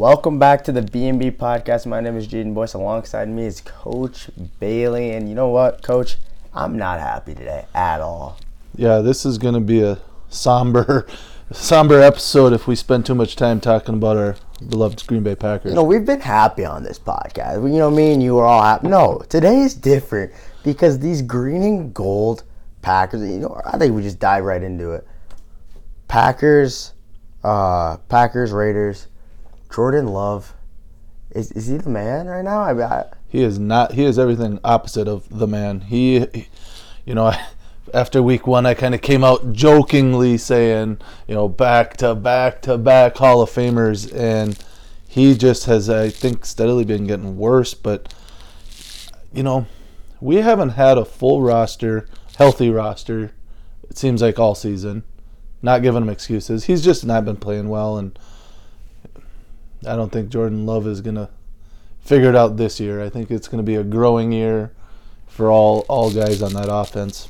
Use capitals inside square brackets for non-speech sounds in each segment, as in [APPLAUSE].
Welcome back to the B&B podcast. My name is Jayden Boyce. Alongside me is Coach Bailey. And you know what, Coach? I'm not happy today at all. Yeah, this is going to be a somber, [LAUGHS] somber episode if we spend too much time talking about our beloved Green Bay Packers. You know, we've been happy on this podcast. You know, me and you are all happy. No, today is different because these green and gold Packers, you know, I think we just dive right into it. Packers, uh, Packers, Raiders, Jordan Love. Is, is he the man right now? I, I he is not. He is everything opposite of the man. He, he you know, [LAUGHS] after week one, I kind of came out jokingly saying, you know, back to back to back Hall of Famers, and he just has, I think, steadily been getting worse. But you know, we haven't had a full roster, healthy roster. It seems like all season. Not giving him excuses. He's just not been playing well, and I don't think Jordan Love is gonna figure it out this year. I think it's gonna be a growing year for all all guys on that offense.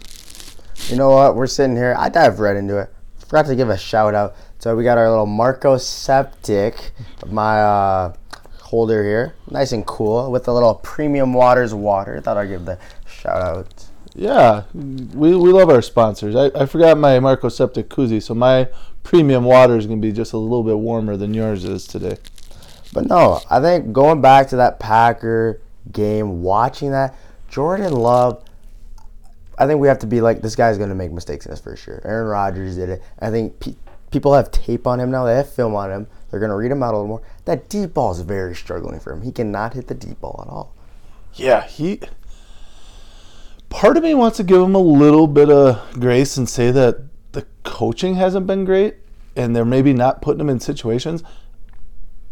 You know what? We're sitting here. I dive right into it. Forgot to give a shout out. So we got our little Marco Septic, my uh, holder here, nice and cool with a little premium waters water. Thought I'd give the shout out. Yeah, we, we love our sponsors. I, I forgot my Marco Septic koozie, so my premium water is going to be just a little bit warmer than yours is today. But no, I think going back to that Packer game, watching that, Jordan Love, I think we have to be like, this guy's going to make mistakes in this for sure. Aaron Rodgers did it. I think pe- people have tape on him now, they have film on him. They're going to read him out a little more. That deep ball is very struggling for him. He cannot hit the deep ball at all. Yeah, he part of me wants to give him a little bit of grace and say that the coaching hasn't been great and they're maybe not putting him in situations.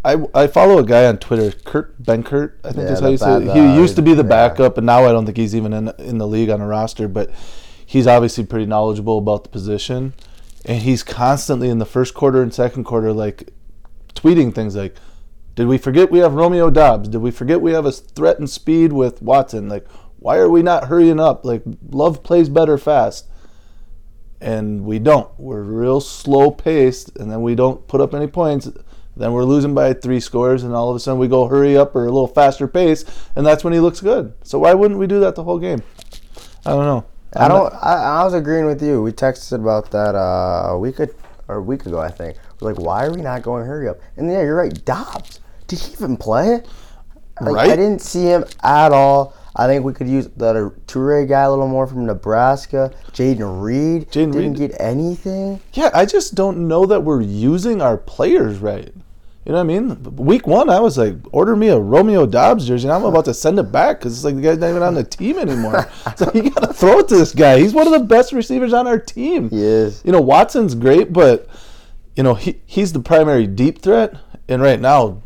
I, I follow a guy on Twitter, Kurt Benkert. I think Yeah, that's how you say it. He used to be the yeah. backup, and now I don't think he's even in in the league on a roster. But he's obviously pretty knowledgeable about the position, and he's constantly in the first quarter and second quarter, like tweeting things like, "Did we forget we have Romeo Doubs? Did we forget we have a threat and speed with Watson? Like, why are we not hurrying up? Like, Love plays better fast." and we don't. We're real slow paced, and then we don't put up any points. Then we're losing by three scores, and all of a sudden we go hurry up or a little faster pace, and that's when he looks good. So why wouldn't we do that the whole game? I don't know. I I'm don't. I, I was agreeing with you. We texted about that uh, a week or a week ago, I think. We're like, why are we not going hurry up? And yeah, you're right. Doubs, did he even play? Like, Right? I didn't see him at all. I think we could use the Toure guy a little more from Nebraska. Jayden Reed Jayden didn't Reed- get anything. yeah, I just don't know that we're using our players right. You know what I mean? Week one, I was like, order me a Romeo Doubs jersey, and I'm about to send it back because it's like the guy's not even on the team anymore. [LAUGHS] so you got to throw it to this guy. He's one of the best receivers on our team. He is. you know, Watson's great, but you know, he he's the primary deep threat, and right now,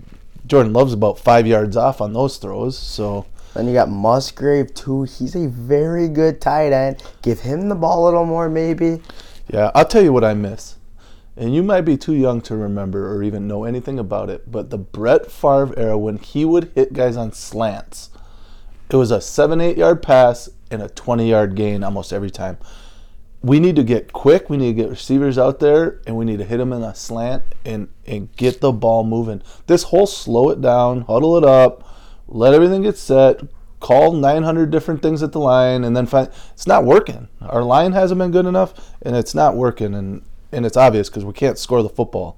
Jordan Love's about five yards off on those throws. So Then you got Musgrave too. He's a very good tight end. Give him the ball a little more, maybe. yeah, I'll tell you what I miss, and you might be too young to remember or even know anything about it, but the Brett Favre era when he would hit guys on slants, it was a seven eight yard pass and a twenty yard gain almost every time. we need to get quick. We need to get receivers out there, and we need to hit them in a slant and and get the ball moving. This whole slow it down, huddle it up, let everything get set, call 900 different things at the line, and then find it's not working. Our line hasn't been good enough, and it's not working, and and it's obvious because we can't score the football.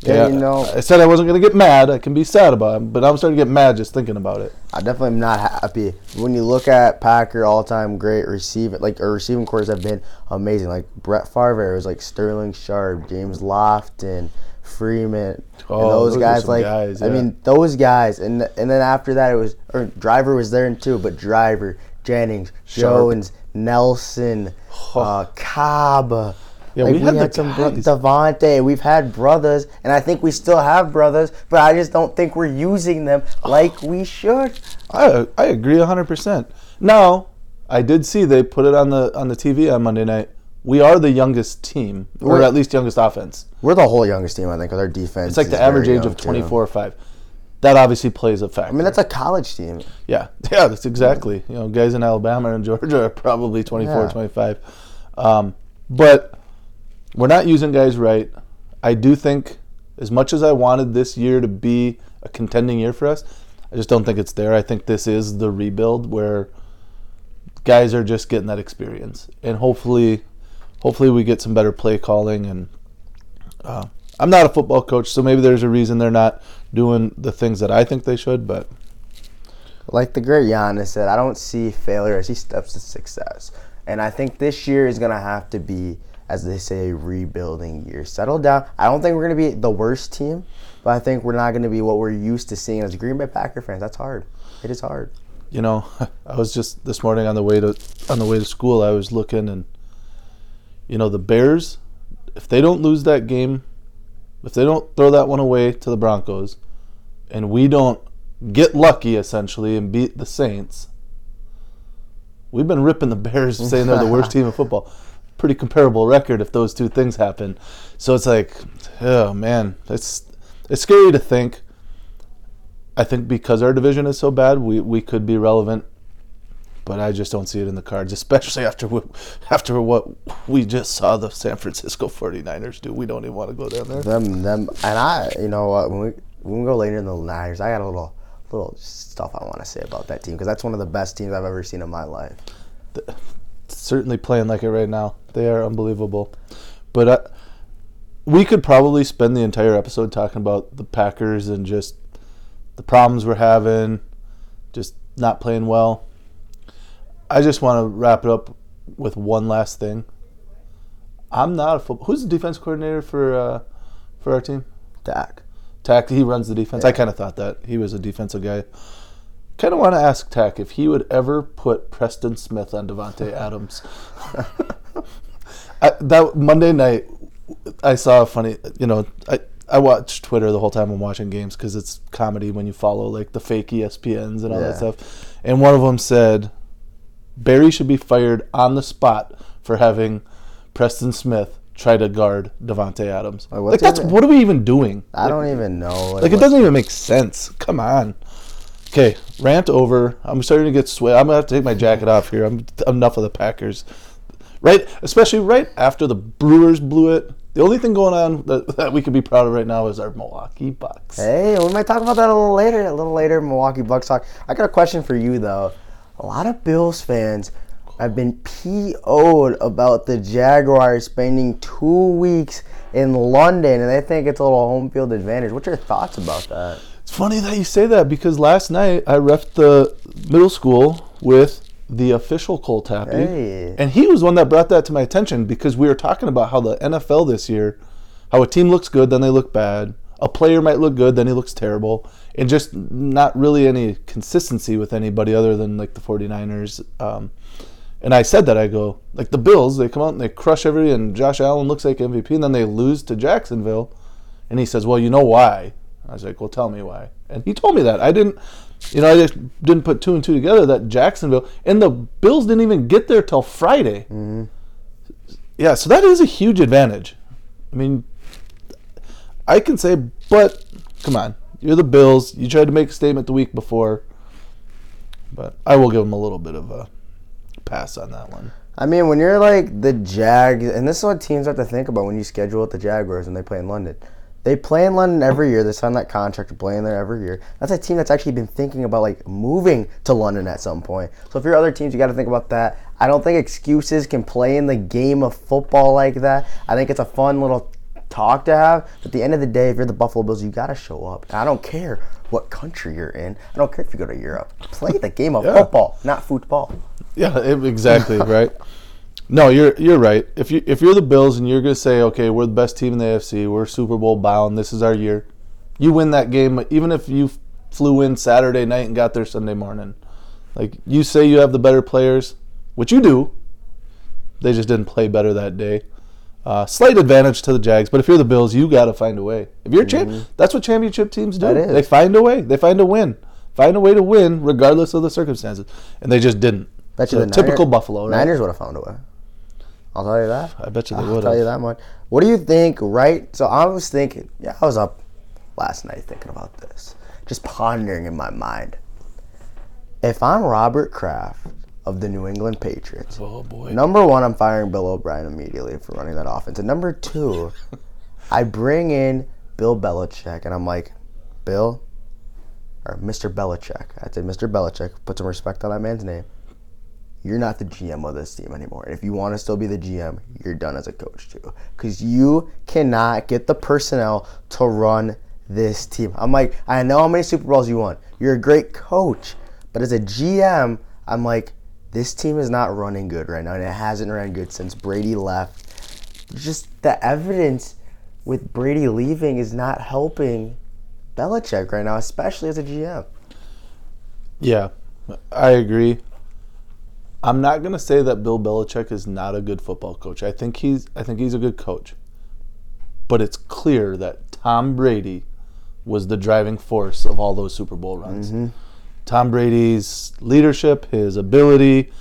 Yeah, you know- I said I wasn't going to get mad. I can be sad about it, but I'm starting to get mad just thinking about it. I definitely am not happy. When you look at Packer all-time great receiving, like or receiving corps have been amazing. Like Brett Favre was like Sterling Sharpe, James Lofton, Freeman, Oh, and those, those guys. Like guys, I mean, those guys, and and then after that it was or Driver was there too, but Driver, Jennings, Sharpe. Jones, Nelson, uh, Cobb. Yeah, like, we had the some bro- guys. Davante. We've had brothers, and I think we still have brothers, but I just don't think we're using them like we should. I I agree 100%. Now, I did see they put it on the on the TV on Monday night. We are the youngest team, or We're- at least youngest offense. We're the whole youngest team, I think, with our defense. It's like the average age of 24 or 5. That obviously plays a factor. I mean, that's a college team. yeah, [LAUGHS] yeah, that's exactly. You know, guys in Alabama and Georgia are probably 24, Yeah. 25. Um, but we're not using guys right. I do think As much as I wanted this year to be a contending year for us, I just don't think it's there. I think this is the rebuild where guys are just getting that experience, and hopefully, hopefully we get some better play calling. And uh, I'm not a football coach, so maybe there's a reason they're not doing the things that I think they should. But like the great Giannis said, I don't see failure. I see steps to success, and I think this year is gonna have to be, as they say, a rebuilding year. Settle down. I don't think we're gonna be the worst team, but I think we're not gonna be what we're used to seeing as Green Bay Packer fans. That's hard. It is hard you know, [LAUGHS] I was just this morning on the way to on the way to school. I was looking, and you know, the Bears, if they don't lose that game, if they don't throw that one away to the Broncos, and we don't get lucky essentially and beat the Saints, we've been ripping the Bears, saying they're the worst [LAUGHS] team in football. Pretty comparable record if those two things happen. So it's like, oh man, it's it's scary to think I think because our division is so bad, we, we could be relevant, but I just don't see it in the cards, especially after we, after what we just saw the San Francisco 49ers do. We don't even want to go down there. Them, them, and I, you know what, when we, when we go later in the Niners, I got a little little stuff I want to say about that team because that's one of the best teams I've ever seen in my life. The, certainly playing like it right now. They are unbelievable. But uh, we could probably spend the entire episode talking about the Packers and just the problems we're having, just not playing well. I just want to wrap it up with one last thing. I'm not a football. Who's the defense coordinator for uh, for our team? Dak. Dak. He runs the defense. Yeah. I kind of thought that he was a defensive guy. Kind of want to ask Dak if he would ever put Preston Smith on Davante [LAUGHS] Adams. I, that Monday night, I saw a funny. You know, I I watch Twitter the whole time I'm watching games because it's comedy when you follow like the fake ESPNs and all yeah. that stuff. And one of them said Barry should be fired on the spot for having Preston Smith try to guard Davante Adams. Like, like that's what are we even doing? I like, don't even know. Like, like it doesn't even make sense. Come on. Okay, rant over. I'm starting to get sweat. I'm gonna have to take my jacket off here. I'm enough of the Packers. Right, especially right after the Brewers blew it the only thing going on that, that, we could be proud of right now is our Milwaukee Bucks. Hey, we might talk about that a little later. A little later, Milwaukee Bucks talk. I got a question for you though. A lot of Bills fans have been PO'd about the Jaguars spending two weeks in London, and they think it's a little home field advantage. What's your thoughts about that? Funny that you say that because last night I left the middle school with the official Cole Tappy. Hey. And he was one that brought that to my attention because we were talking about how the NFL this year, how a team looks good, then they look bad. A player might look good, then he looks terrible. And just not really any consistency with anybody other than like the 49ers. Um, and I said that, I go, like the Bills, they come out and they crush everybody, and Josh Allen looks like MVP, and then they lose to Jacksonville. And he says, well, you know why? I was like, well, tell me why. And he told me that. I didn't you know, I just didn't put two and two together that Jacksonville and the Bills didn't even get there till Friday. Mm-hmm. Yeah, so that is a huge advantage. I mean, I can say, but come on, you're the Bills. You tried to make a statement the week before, but I will give them a little bit of a pass on that one. I mean, when you're like the Jag, and this is what teams have to think about when you schedule with the Jaguars and they play in London. They play in London every year. They sign that contract to play in there every year. That's a team that's actually been thinking about like moving to London at some point. So if you're other teams, you got to think about that. I don't think excuses can play in the game of football like that. I think it's a fun little talk to have. But at the end of the day, if you're the Buffalo Bills, you got to show up. And I don't care what country you're in. I don't care if you go to Europe. Play the game of yeah. football, not football. Yeah, exactly right. [LAUGHS] No, you're you're right. If you if you're the Bills and you're gonna say, okay, we're the best team in the AFC, we're Super Bowl bound, this is our year. You win that game, even if you flew in Saturday night and got there Sunday morning. Like you say, you have the better players, which you do. They just didn't play better that day. Uh, slight advantage to the Jags, but if you're the Bills, you got to find a way. If you're mm-hmm. champ, that's what championship teams do. They find a way. They find a win. Find a way to win regardless of the circumstances, and they just didn't. Bet you so the typical Buffalo. Right? Niners would have found a way. I'll tell you that. I bet you they would. I'll tell you that much. What do you think? Right. So I was thinking. Yeah, I was up last night thinking about this, just pondering in my mind. If I'm Robert Kraft of the New England Patriots, oh boy. Number one, I'm firing Bill O'Brien immediately for running that offense, and number two, [LAUGHS] I bring in Bill Belichick, and I'm like, Bill, or Mr. Belichick. I'd say Mr. Belichick. Put some respect on that man's name. You're not the GM of this team anymore. If you want to still be the GM, you're done as a coach too, because you cannot get the personnel to run this team. I'm like, I know how many Super Bowls you won. You're a great coach, but as a GM, I'm like, this team is not running good right now, and it hasn't ran good since Brady left. Just the evidence with Brady leaving is not helping Belichick right now, especially as a GM. Yeah, I agree. I'm not gonna say that Bill Belichick is not a good football coach. I think he's I think he's a good coach. But it's clear that Tom Brady was the driving force of all those Super Bowl runs. Mm-hmm. Tom Brady's leadership, his ability,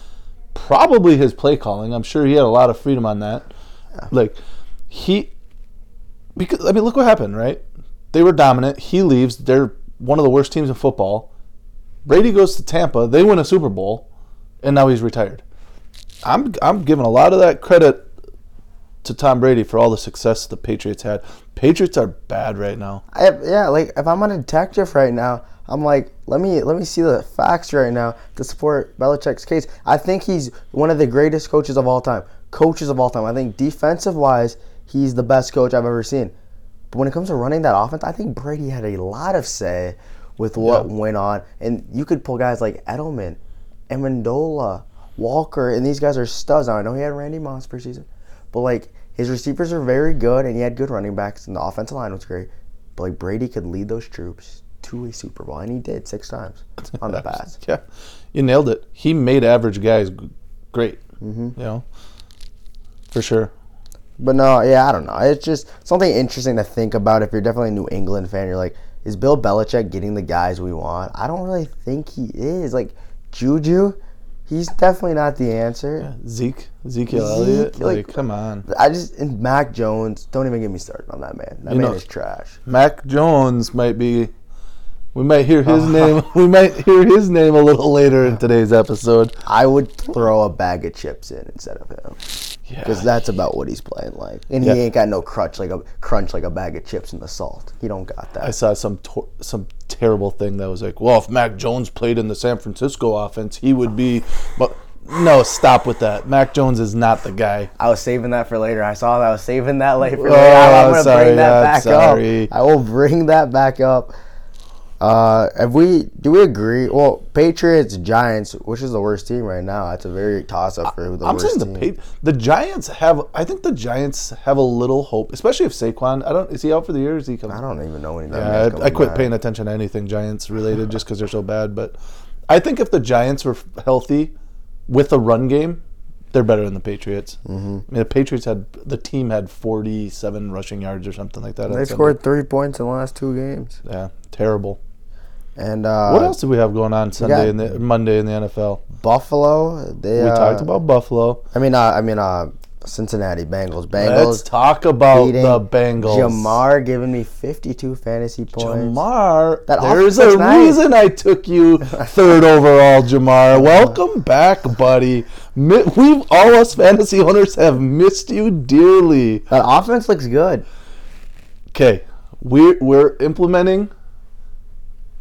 probably his play calling. I'm sure he had a lot of freedom on that. Like he because I mean look what happened, right? They were dominant. He leaves. They're one of the worst teams in football. Brady goes to Tampa. They win a Super Bowl, and now he's retired. I'm I'm giving a lot of that credit to Tom Brady for all the success the Patriots had. Patriots are bad right now. I yeah, like if I'm a detective right now, I'm like, let me let me see the facts right now to support Belichick's case. I think he's one of the greatest coaches of all time. Coaches of all time. I think defensive wise, he's the best coach I've ever seen. But when it comes to running that offense, I think Brady had a lot of say with what Yeah. went on. And you could pull guys like Edelman, Amendola, Walker, and these guys are studs. Now I know he had Randy Moss per season, but like his receivers are very good, and he had good running backs, and the offensive line was great. But like Brady could lead those troops to a Super Bowl, and he did six times on the [LAUGHS] pass. Yeah, you nailed it. He made average guys great. Mm-hmm. You know, for sure. But no, yeah, I don't know. It's just something interesting to think about. If you're definitely a New England fan, you're like, is Bill Belichick getting the guys we want? I don't really think he is. Like Juju, he's definitely not the answer. Zeke, Ezekiel Elliott. Zeke, Like, like- come on. I just and Mac Jones. Don't even get me started on that man. That You man know- is trash. Mac Jones might be. We might hear his uh-huh. name. [LAUGHS] We might hear his name a little later in today's episode. I would throw a bag of chips in instead of him Yeah. because that's about what he's playing like. And Yeah. he ain't got no crunch like a crunch like a bag of chips in the salt. He don't got that. I saw some tor- some terrible thing that was like, well, if Mac Jones played in the San Francisco offense, he would be. But no, stop with that. Mac Jones is not the guy. I was saving that for later. I saw that. I was saving that [LAUGHS] later. For Oh, later. I'm gonna sorry, bring that I'm back sorry. up. I will bring that back up. Uh, if we do we agree? Well, Patriots, Giants, which is the worst team right now? That's a very toss up for who the I'm worst saying the team. Pa- the Giants have. I think the Giants have a little hope, especially if Saquon. I don't. Is he out for the year? Is he coming? I don't even know anything. Yeah, I, I quit back. paying attention to anything Giants related just because they're so bad. But I think if the Giants were healthy with a run game, they're better than the Patriots. Mm-hmm. I mean, the Patriots had the team had 47 rushing yards or something like that. They Sunday. scored three points in the last two games. Yeah, terrible. And uh, What else do we have going on Sunday in the Monday in the NFL? Buffalo. They We uh, talked about Buffalo. I mean, uh, I mean, uh, Cincinnati Bengals. Bengals. Let's talk about the Bengals. Ja'Marr giving me 52 fantasy points. Ja'Marr, That there's a nice. reason I took you [LAUGHS] third overall, Ja'Marr. Welcome back, buddy. We've all us fantasy owners have missed you dearly. That offense looks good. Okay, we're we're implementing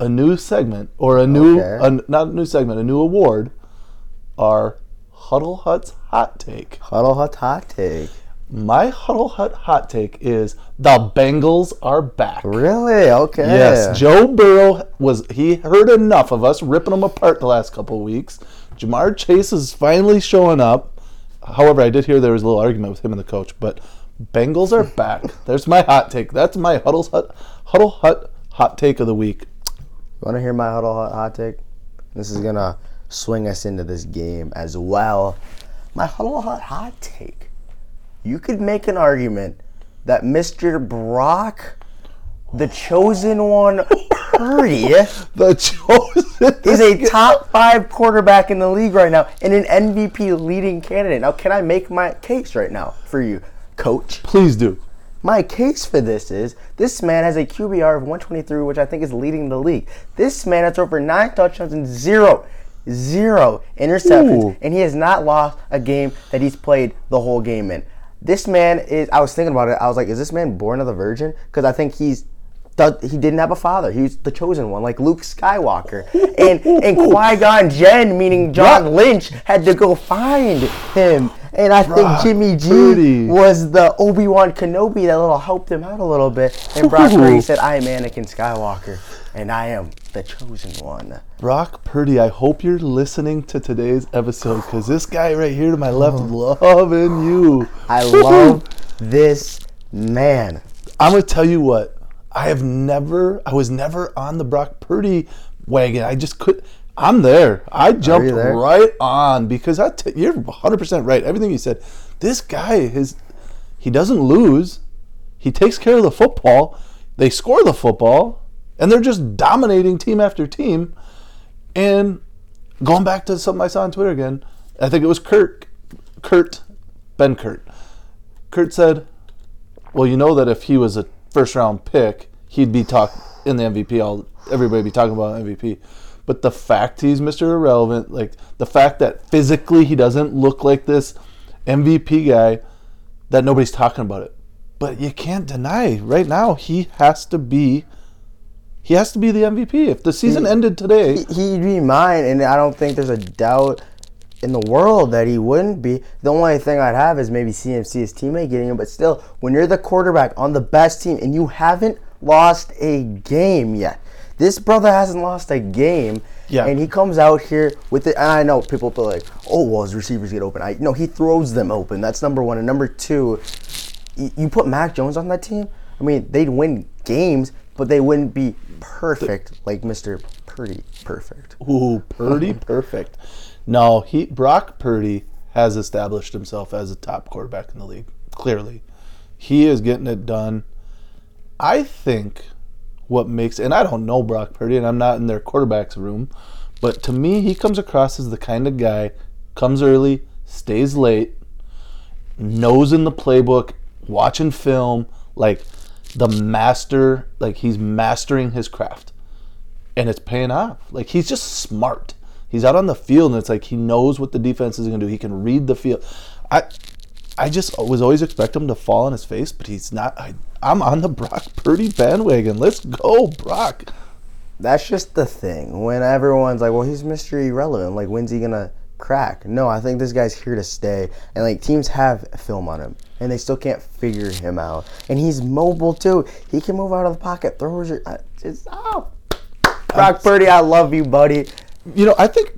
a new segment or a new, Okay. a, not a new segment, a new award. Our Huddle Hut's hot take. Huddle hot hot take. My Huddle Hut hot take is the Bengals are back. Really? Okay. Yes, Joe Burrow was he heard enough of us ripping them apart the last couple of weeks. Ja'Marr Chase is finally showing up. However, I did hear there was a little argument with him and the coach, but Bengals are back. [LAUGHS] There's my hot take. That's my Huddle Hut Huddle Hut hot take of the week. You want to hear my huddle hot, hot take? This is gonna swing us into this game as well. My huddle hot hot take. You could make an argument that Mr. Brock, the chosen one, [LAUGHS] Purdy, The chosen is a [LAUGHS] top five quarterback in the league right now and an MVP leading candidate. Now, can I make my case right now for you, Coach? Please do. My case for this is this man has a QBR of 123, which I think is leading the league. This man has over nine touchdowns and zero, zero interceptions, Ooh. and he has not lost a game that he's played the whole game in. This man is. I was thinking about it. I was like, is this man born of the virgin? Because I think he's he didn't have a father. He was the chosen one, like Luke Skywalker, and and [LAUGHS] Qui Gon Jinn, meaning John Lynch, had to go find him. And I think Jimmy G Purdy. was the Obi Wan Kenobi that little helped him out a little bit. And Brock Purdy said, "I am Anakin Skywalker, and I am the chosen one." Brock Purdy, I hope you're listening to today's episode because this guy right here to my left, Oh. loving you. I love this man. I'm gonna tell you what. I have never. I was never on the Brock Purdy wagon. I just could. I'm there. I jumped there? right on because I t- you're 100 percent right. Everything you said. This guy is. He doesn't lose. He takes care of the football. They score the football, and they're just dominating team after team. And going back to something I saw on Twitter again, I think it was Kurt, Kurt, Benkert. Kurt said, "Well, you know that if he was a first round pick, he'd be talk in the MVP. All everybody be talking about MVP. But the fact he's Mr. Irrelevant, like the fact that physically he doesn't look like this MVP guy, that nobody's talking about it. But you can't deny right now he has to be." He has to be the MVP. If the season ended today, He- He'd be mine, and I don't think there's a doubt in the world that he wouldn't be. The only thing I'd have is maybe CMC his teammate getting him, but still, when you're the quarterback on the best team and you haven't lost a game yet, this brother hasn't lost a game. Yeah. And he comes out here with it. And I know people feel like, oh, well, his receivers get open. I no, he throws them open. That's number one. And number two, y- you put Mac Jones on that team. I mean, they'd win games, but they wouldn't be perfect like Mr. Purdy. Perfect. Ooh, Purdy, [LAUGHS] perfect. No, he Brock Purdy has established himself as a top quarterback in the league. Clearly, he is getting it done. I think what makes and I don't know Brock Purdy, and I'm not in their quarterbacks room, but to me, he comes across as the kind of guy comes early, stays late, knows in the playbook, watching film, like the master, like he's mastering his craft and it's paying off. Like he's just smart. He's out on the field, and it's like he knows what the defense is going to do. He can read the field. I, I just was always expect him to fall on his face, but he's not. I, I'm on the Brock Purdy bandwagon. Let's go, Brock. That's just the thing. When everyone's like, well, he's mystery Irrelevant. Like, when's he to crack? No, I think this guy's here to stay. And, like, teams have film on him, and they still can't figure him out. And he's mobile, too. He can move out of the pocket, throws your. uh, It's, oh. Brock Purdy, I love you, buddy. You know, I think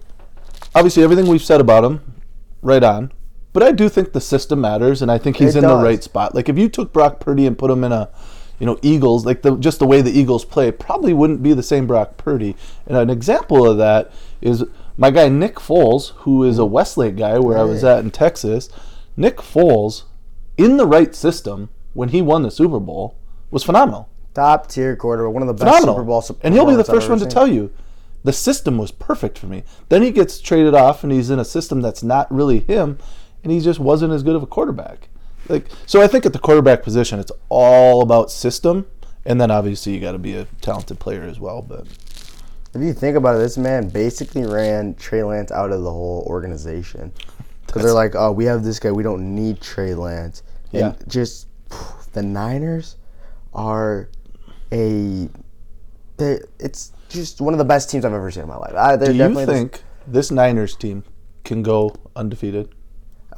obviously everything we've said about him, right on. But I do think the system matters, and I think he's It in the right spot. Like if you took Brock Purdy and put him in a, you know, Eagles, like the just the way the Eagles play, probably wouldn't be the same Brock Purdy. And an example of that is my guy Nick Foles, who is a Westlake guy where I was at in Texas. Nick Foles, in the right system, when he won the Super Bowl, was phenomenal Top tier quarterback, one of the best phenomenal. Super Bowl and he'll be the first one to seen. tell you the system was perfect for me. Then he gets traded off and he's in a system that's not really him and he just wasn't as good of a quarterback. Like so I think at the quarterback position it's all about system and then obviously you got to be a talented player as well, but If you think about it, this man basically ran Trey Lance out of the whole organization. Because they're like, oh, we have this guy, we don't need Trey Lance. And Yeah. just the Niners are a. It's just one of the best teams I've ever seen in my life. I, do you think this Niners team can go undefeated?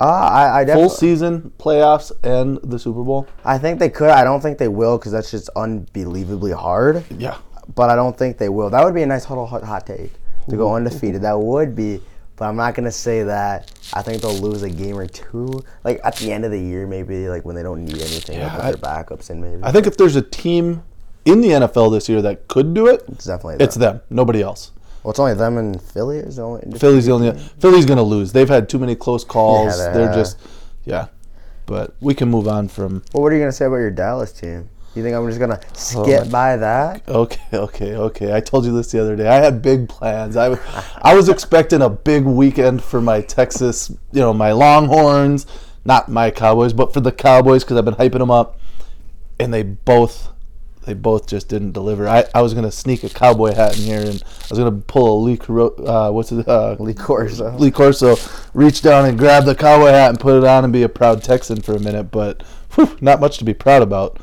Ah, I, I Full season, playoffs and the Super Bowl? I think they could. I don't think they will because that's just unbelievably hard. Yeah. But I don't think they will. That would be a nice hot, hot, hot take to go undefeated. That would be. But I'm not gonna say that. I think they'll lose a game or two, like at the end of the year, maybe like when they don't need anything, Yeah, like with I- their backups in. Maybe I think if there's a team in the NFL this year that could do it, it's definitely them. it's them, nobody else. Well, it's only them and Philly. Is the only Philly's the only Philly's gonna lose. They've had too many close calls. Yeah, they They're have. just yeah. But we can move on from Well, what are you gonna say about your Dallas team? You think I'm just gonna Oh, skip by that? okay, okay, okay. I told you this the other day. I had big plans. I, I was expecting a big weekend for my Texas, you know, my Longhorns, not my Cowboys, but for the Cowboys because I've been hyping them up, and they both they both just didn't deliver. I, I was gonna sneak a cowboy hat in here, and I was gonna pull a Lee Coro- uh, what's it uh, Lee Corso. Lee Corso, reach down and grab the cowboy hat and put it on and be a proud Texan for a minute, but whew, not much to be proud about.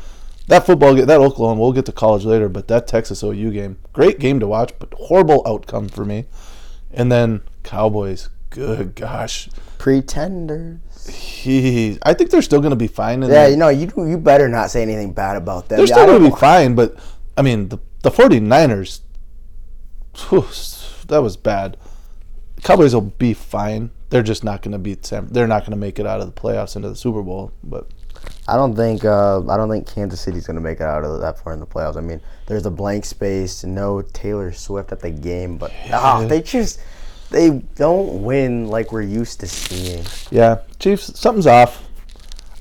That football, game, that Oklahoma, we'll get to college later, but that Texas OU game, great game to watch, but horrible outcome for me. And then Cowboys, good gosh, Pretenders. He, I think they're still going to be fine. In Yeah, the- you know, you you better not say anything bad about them. they're Yeah, still going to be fine, but I mean, the, the 49ers, whew, that was bad. Cowboys will be fine. They're just not going to beat Sam. They're not going to make it out of the playoffs into the Super Bowl. But I don't think uh, I don't think Kansas City's gonna make it out of that far in the playoffs. I mean, there's a blank space, no Taylor Swift at the game, but ah, they just they don't win like we're used to seeing. yeah, Chiefs, something's off.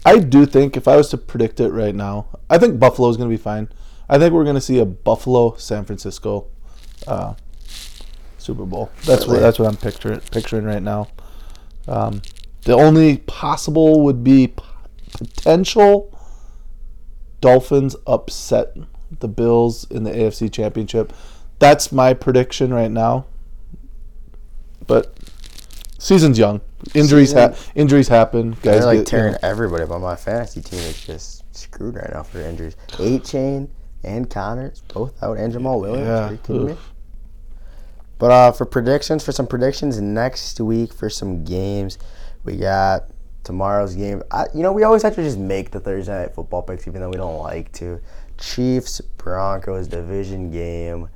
I do think if I was to predict it right now, I think Buffalo's going to be fine. I think we're going to see a Buffalo San Francisco uh, Super Bowl. That's what that's what I'm picturing picturing right now. Um, the only possible would be p- potential Dolphins upset the Bills in the AFC Championship. That's my prediction right now. But season's young. Injuries ha- injuries happen. Guys They're like get, you tearing know, everybody, but my fantasy team is just screwed right now for injuries. Achane and Connors both out, and Jamaal Williams. Yeah, Are you kidding me? But uh, for predictions, for some predictions next week for some games, we got tomorrow's game. I, you know, we always have to just make the Thursday night football picks, even though we don't like to. Chiefs Broncos division game.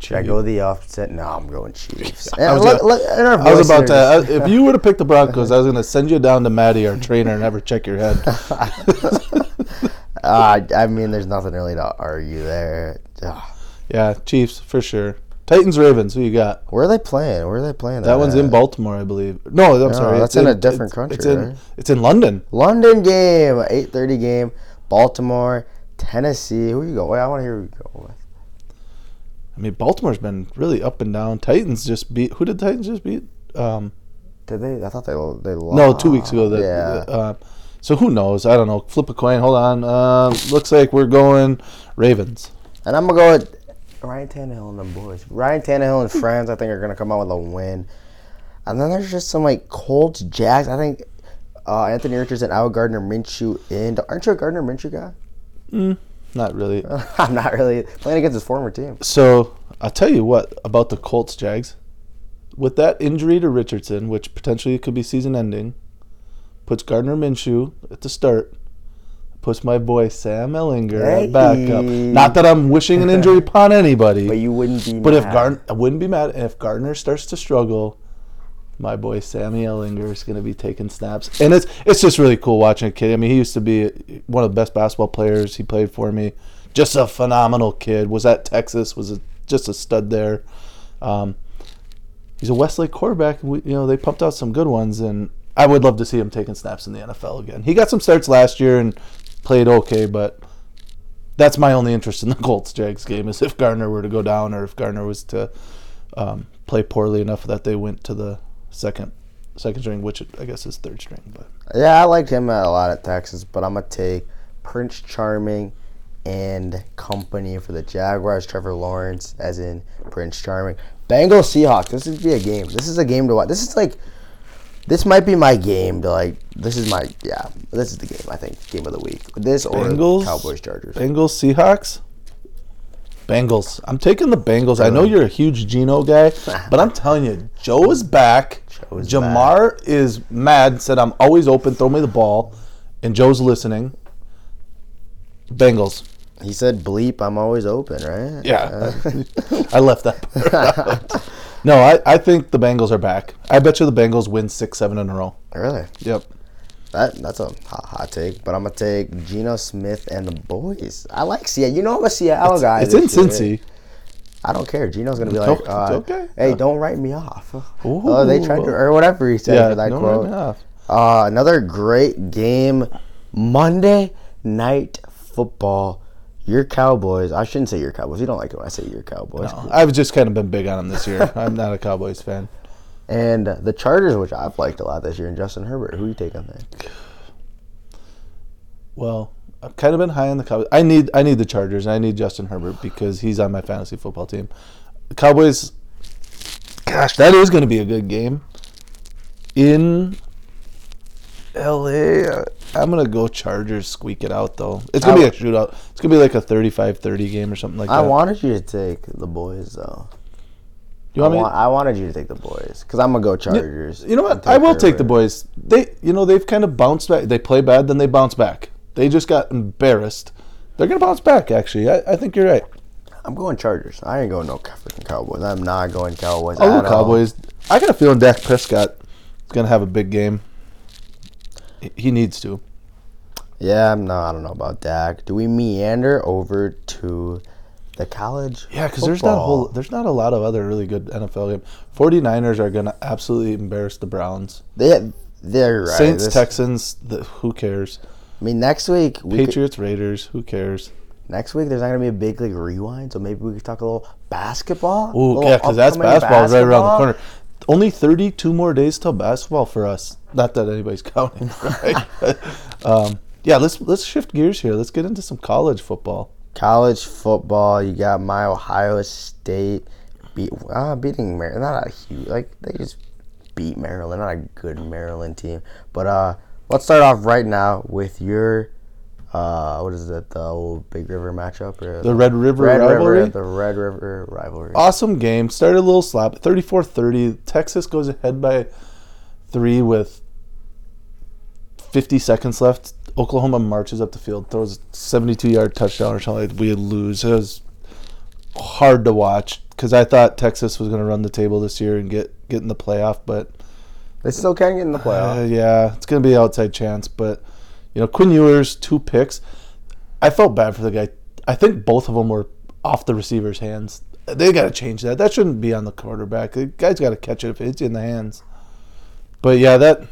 Should I go the upset? No, I'm going Chiefs. [LAUGHS] I was, look- gonna- look- I was about to. I- If you were to pick the Broncos, I was going to send you down to Maddie, our trainer, and have her check your head. [LAUGHS] [LAUGHS] Uh, I mean, there's nothing really to argue there. Ugh. yeah, Chiefs for sure. Titans, Ravens. Who you got? Where are they playing? Where are they playing? That one's at? in Baltimore, I believe. No, I'm sorry. that's it's in a different it's- country, It's in, right? it's in London. London game, 8:30 game. Baltimore, Tennessee. Who you go? Wait, I want to hear who you go with. I mean, Baltimore's been really up and down. Titans just beat. Who did Titans just beat? Um, Did they? I thought they they lost. no, two weeks ago. That, yeah. Uh, so who knows? I don't know. Flip a coin. Hold on. Uh, looks like we're going Ravens. and I'm gonna go with Ryan Tannehill and them boys. Ryan Tannehill and friends. I think are gonna come out with a win. And then there's just some like Colts, Jags. I think uh, Anthony Richardson Al Gardner Minshew in. Aren't you a Gardner Minshew guy? Not really. [LAUGHS] I'm not really playing against his former team. So I'll tell you what about the Colts Jags. With that injury to Richardson, which potentially could be season ending, puts Gardner Minshew at the start. Puts my boy Sam Ehlinger at backup. Hey. Not that I'm wishing an injury [LAUGHS] upon anybody, But you wouldn't be. but if. Gardner, I wouldn't be mad if Gardner starts to struggle. My boy Sammy Ehlinger is going to be taking snaps, and it's it's just really cool watching a kid. I mean, he used to be one of the best basketball players. He played for me, just a phenomenal kid. Was at Texas, was a, just a stud there. Um, he's a Westlake quarterback. We, you know, they pumped out some good ones, and I would love to see him taking snaps in the NFL again. He got some starts last year and played okay, but that's my only interest in the [LAUGHS] Colts Jags game is if Gardner were to go down or if Gardner was to um, play poorly enough that they went to the second second string, which I guess is third string. But Yeah, I liked him a lot at Texas, but I'm gonna take Prince Charming and company for the Jaguars. Trevor Lawrence, as in Prince Charming. Bengals Seahawks. This would be a game. This is a game to watch. This is like, this might be my game to like. This is my yeah. This is the game I think game of the week. This or Bengals? Cowboys Chargers. Bengals Seahawks. Bengals. I'm taking the Bengals. I know you're a huge Geno guy, [LAUGHS] but I'm telling you, Joe is back. Joe is Ja'Marr is mad. Said I'm always open. Throw me the ball, and Joe's listening. Bengals. He said bleep. I'm always open, right? Yeah, uh, [LAUGHS] I left that. [LAUGHS] No, I, I think the Bengals are back. I bet you the Bengals win six, seven in a row. Really? Yep. That that's a hot, hot take, but I'm gonna take Geno Smith and the boys. I like Seattle. You know I'm a Seattle guy. It's in. Cincy. I don't care. Geno's gonna be like, okay, uh, okay. "Hey, Yeah. don't write me off." [LAUGHS] Oh, they tried to, or whatever he said Yeah, for that quote. Uh, another great game, Monday night football. Your Cowboys. I shouldn't say your Cowboys. You don't like it when I say your Cowboys. No, I've just kind of been big on them this year. [LAUGHS] I'm not a Cowboys fan. And the Chargers, which I've liked a lot this year, and Justin Herbert. Who you taking on there? Well, I've kind of been high on the Cowboys. I need I need the Chargers. and I need Justin Herbert because he's on my fantasy football team. The Cowboys. Gosh, that is going to be a good game. In LA, I'm going to go Chargers. Squeak it out though. It's going to be a shootout. It's going to be like a 35-30 game or something like I that. I wanted you to take the boys though. You I, want me? want, I wanted you to take the boys because I'm gonna go Chargers. You know what? I will take the boys. They, you know, they've kind of bounced back. They play bad, then they bounce back. They just got embarrassed. They're gonna bounce back. Actually, I, I think you're right. I'm going Chargers. I ain't going no freaking Cowboys. I'm not going Cowboys. I'll at go all. Cowboys. I got a feeling Dak Prescott is gonna have a big game. He- He needs to. Yeah, no, I don't know about Dak. Do we meander over to the college? Yeah, because there's not a whole, there's not a lot of other really good NFL game. 49ers are gonna absolutely embarrass the Browns. They, they're right. Saints, This- Texans, the, who cares? I mean, next week we could- Patriots, Raiders, who cares? next week there's not gonna be a big league rewind, so maybe we could talk a little basketball. Ooh, yeah, because that's upcoming basketball right around the corner. Only 32 more days till basketball for us. Not that anybody's [LAUGHS] counting, right? [LAUGHS] um, yeah, let's let's shift gears here. Let's get into some college football. College football, you got my Ohio State beat uh, beating Maryland. Not a huge like they just beat Maryland. Not a good Maryland team. But uh, let's start off right now with your uh, what is it? The old Big River matchup or The Red River Red rivalry. River, the Red River rivalry. awesome game. Started a little slap. 34-30. Texas goes ahead by three with 50 seconds left. Oklahoma marches up the field, throws a 72-yard touchdown or something. We lose. It was hard to watch because I thought Texas was going to run the table this year and get get in the playoff, but They still can get in the uh, playoff. yeah, it's going to be an outside chance. But you know, Quinn Ewers two picks. I felt bad for the guy. I think both of them were off the receiver's hands. They got to change that. That shouldn't be on the quarterback. The guy's got to catch it if it's in the hands. But yeah, that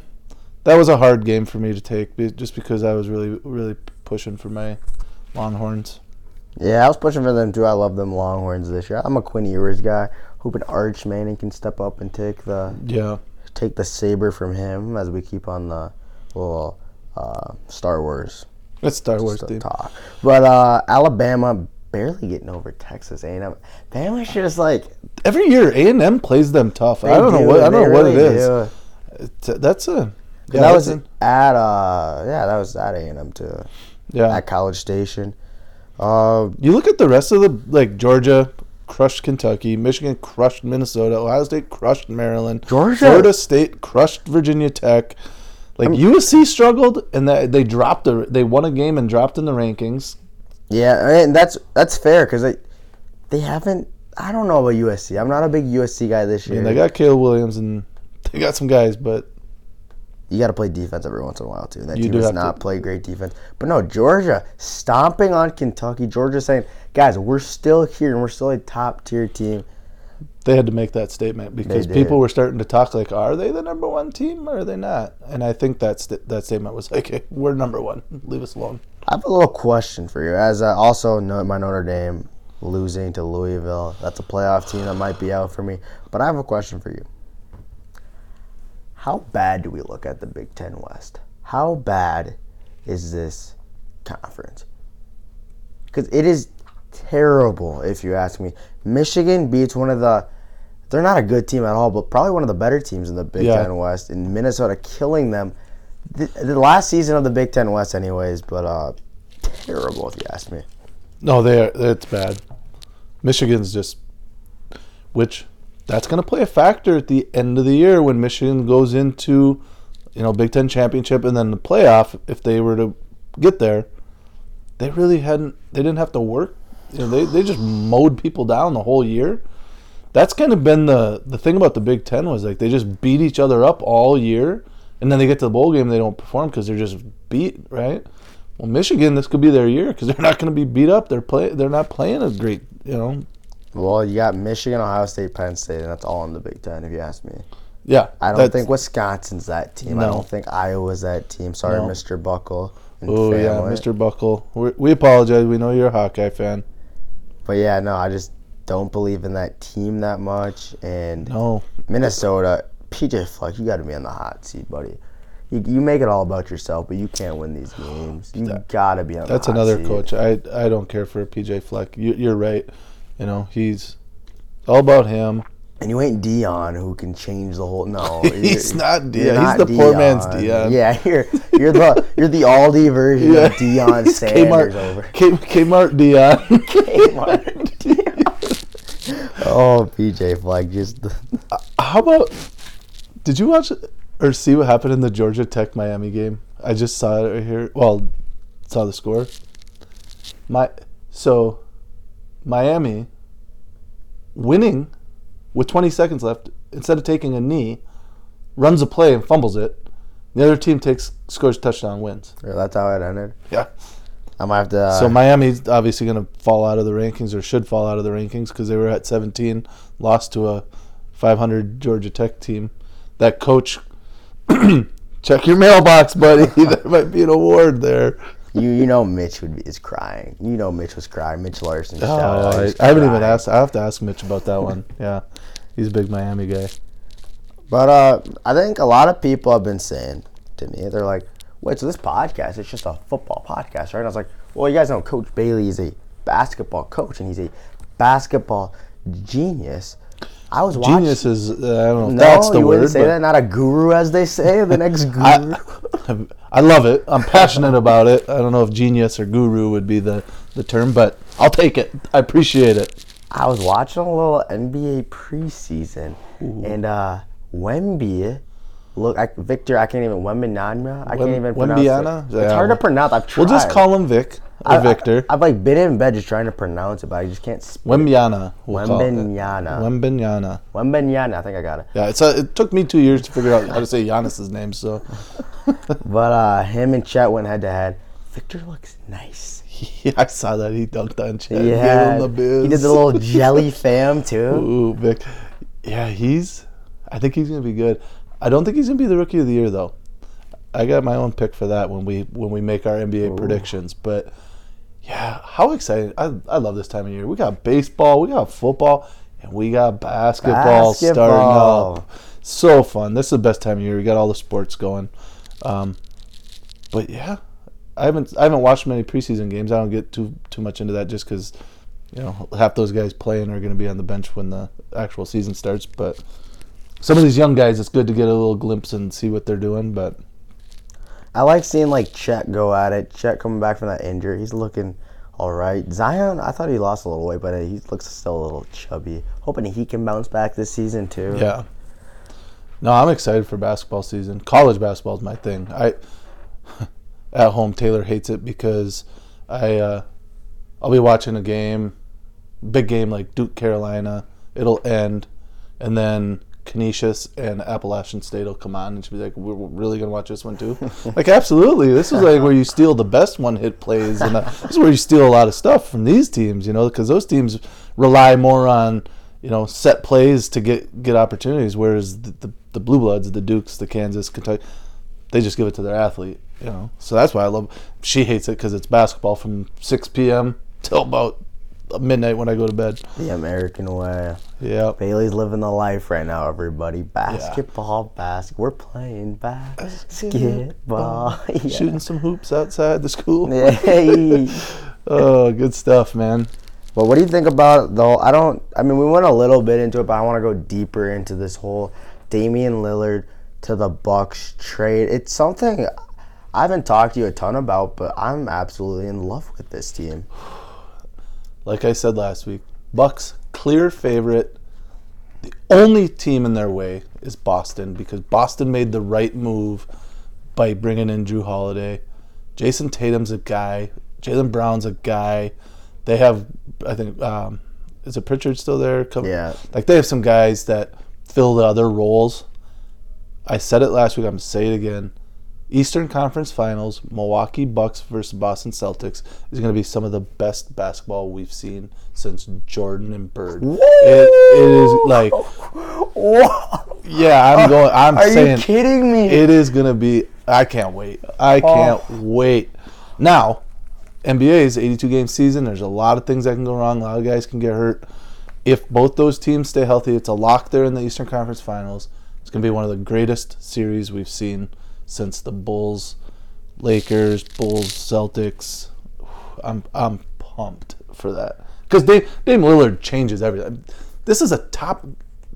that was a hard game for me to take, just because I was really really pushing for my Longhorns. Yeah, I was pushing for them too. I love them Longhorns this year. I'm a Quinn Ewers guy. Hoping Arch Manning can step up and take the Yeah, take the saber from him as we keep on the little uh, Star Wars that's Star Wars theme. talk. But uh, Alabama barely getting over Texas A&M. Bama's just like Every year, A and M plays them tough. I don't know what I don't know what it is. do. That's a And that was at uh yeah that was at A&M too yeah. at College Station. Uh, You look at the rest of the like Georgia crushed Kentucky, Michigan crushed Minnesota, Ohio State crushed Maryland, Georgia- Florida State crushed Virginia Tech. Like USC struggled and that they dropped the they won a game and dropped in the rankings. yeah, and that's that's fair because they they haven't. I don't know about USC. I'm not a big USC guy this I year. mean, they got Caleb Williams and they got some guys, but you got to play defense every once in a while too. That You team do does not to. play great defense. But no, Georgia stomping on Kentucky. Georgia saying, "Guys, we're still here and we're still a top tier team." they had to make that statement because people were starting to talk like, are they the number one team or are they not? And I think that's that statement was like, hey, [LAUGHS] we're number one. Leave us alone. I have a little question for you. As uh, also know my Notre Dame losing to Louisville, that's a playoff team that might be out for me. But I have a question for you. How bad do we look at the Big Ten West? How bad is this conference? Because it is terrible, if you ask me. Michigan beats one of the. They're not a good team at all, but probably one of the better teams in the Big Yeah. Ten West. And Minnesota killing them. The, the last season of the Big Ten West, anyways, but uh, terrible if you ask me. No, they are. It's bad. Michigan's just, which that's going to play a factor at the end of the year when Michigan goes into, you know, Big Ten championship and then the playoff. If they were to get there, they really hadn't. They didn't have to work. You know, they they just mowed people down the whole year. That's kind of been the the thing about the Big Ten was like they just beat each other up all year, and then they get to the bowl game they don't perform because they're just beat right. Well, Michigan, this could be their year because they're not going to be beat up. They're play. They're not playing a great. You know. Well, you got Michigan, Ohio State, Penn State, and that's all in the Big Ten, if you ask me. Yeah. I don't think Wisconsin's that team. I don't think Iowa's that team. Sorry, No. Mr. Buckle. Oh yeah. Mr. Buckle. we we apologize. We know you're a Hawkeye fan. But yeah, no, I just don't believe in that team that much. And No. Minnesota, PJ Fleck, you got to be on the hot seat, buddy. You, you make it all about yourself, but you can't win these games. You gotta be on. the That's another seat. coach. I I don't care for PJ Fleck. You, you're right. You know he's all about him. And you ain't Deion who can change the whole. No, [LAUGHS] He's not Deion. He's not the poor man's Deion. Yeah, [LAUGHS] you're you're the you're the Aldi version of Deion [LAUGHS] Sanders Kmart, over. K, Kmart Deion. Kmart Deion. oh, PJ Fleck just. Uh, how about? Did you watch or see what happened in the Georgia Tech Miami game? I just saw it right here. Well, saw the score. My so Miami winning with 20 seconds left instead of taking a knee, runs a play and fumbles it. The other team takes scores touchdown wins. Yeah, that's how it ended. Yeah. I might have to. Uh, So Miami's obviously going to fall out of the rankings or should fall out of the rankings because they were at 17, lost to a 500 Georgia Tech team. That coach, [CLEARS THROAT] check your mailbox, buddy. [LAUGHS] there might be an award there. You you know Mitch would be, is crying. You know Mitch was crying. Mitch Larson. Oh, I, I haven't even asked. I have to ask Mitch about that one. [LAUGHS] Yeah, he's a big Miami guy. But uh, I think a lot of people have been saying to me, they're like, "Wait, so this podcast it's just a football podcast, right?" And I was like, "Well, you guys know Coach Bailey is a basketball coach, and he's a basketball genius." I was watching. Genius is uh, I don't know if No, that's the you word. wouldn't say that. Not a guru, as they say. The [LAUGHS] next guru. I, [LAUGHS] I love it. I'm passionate about it. I don't know if genius or guru would be the, the term, but I'll take it. I appreciate it. I was watching a little NBA preseason, and uh, Wemby, look, I, Victor, I can't even Wembanyama. I can't even pronounce Wembyana? it. It's hard to pronounce. I've tried. We'll just call him Vic I- Victor. I, have like been in bed just trying to pronounce it, but I just can't. Speak. Wembyana. We'll. Wembanyama. Wembyana. I think I got it. Yeah, it's a, it took me two years to figure out how to say Giannis's name. So [LAUGHS] But uh, him and Chet went head to head. Victor looks nice. yeah, [LAUGHS] I saw that he dunked on Chad. He, gave had, him the biz. he did the little [LAUGHS] jelly fam too. Ooh, Vic. Yeah, he's. I think he's gonna be good. I don't think he's gonna be the rookie of the year though. I got my own pick for that when we when we make our NBA predictions. But yeah, how exciting! I I love this time of year. We got baseball, we got football, and we got basketball, starting up. So fun! This is the best time of year. We got all the sports going. Um, but yeah, I haven't I haven't watched many preseason games. I don't get too too much into that just because you know half those guys playing are going to be on the bench when the actual season starts. But some of these young guys, it's good to get a little glimpse and see what they're doing. But I like seeing like Chet go at it. Chet coming back from that injury, he's looking all right. Zion, I thought he lost a little weight, but he looks still a little chubby. Hoping he can bounce back this season too. yeah, no, I'm excited for basketball season. College basketball is my thing. I [LAUGHS] at home Taylor hates it because I uh, I'll be watching a game, big game like Duke Carolina. It'll end, and then Canisius and Appalachian State will come on, and she'll be like, "We're really gonna watch this one too." [LAUGHS] like, absolutely. This is like where you steal the best one-hit plays, and uh, this is where you steal a lot of stuff from these teams. You know, because those teams rely more on you know set plays to get get opportunities, whereas the, the the blue bloods, the Dukes, the Kansas, Kentucky, they just give it to their athlete. You know, so that's why I love. She hates it because it's basketball from 6 p.m. till about midnight when I go to bed. The American way. Yeah. Bailey's living the life right now, everybody. Basketball, basket. We're playing basketball. [LAUGHS] Yeah. Shooting some hoops outside the school. [LAUGHS] Hey. [LAUGHS] Oh, good stuff, man. But what do you think about though? I don't. I mean, we went a little bit into it, but I want to go deeper into this whole Damian Lillard to the Bucks trade. It's something I haven't talked to you a ton about, but I'm absolutely in love with this team. [SIGHS] Like I said last week, Bucks clear favorite. The only team in their way is Boston because Boston made the right move by bringing in Jrue Holiday. Jayson Tatum's a guy. Jaylen Brown's a guy. They have, I think, um, is it Pritchard still there? Come- Yeah. Like they have some guys that fill the other roles. I said it last week. I'm gonna say it again. Eastern Conference Finals, Milwaukee Bucks versus Boston Celtics is going to be some of the best basketball we've seen since Jordan and Bird. It, it is like, yeah, I'm going. I'm Are saying you kidding me? it is going to be. I can't wait. I oh. can't wait. Now, NBA is 82 game season. There's a lot of things that can go wrong. A lot of guys can get hurt. If both those teams stay healthy, it's a lock there in the Eastern Conference Finals. It's going to be one of the greatest series we've seen since the Bulls, Lakers, Bulls, Celtics. I'm I'm pumped for that because Dame, Dame Lillard changes everything. This is a top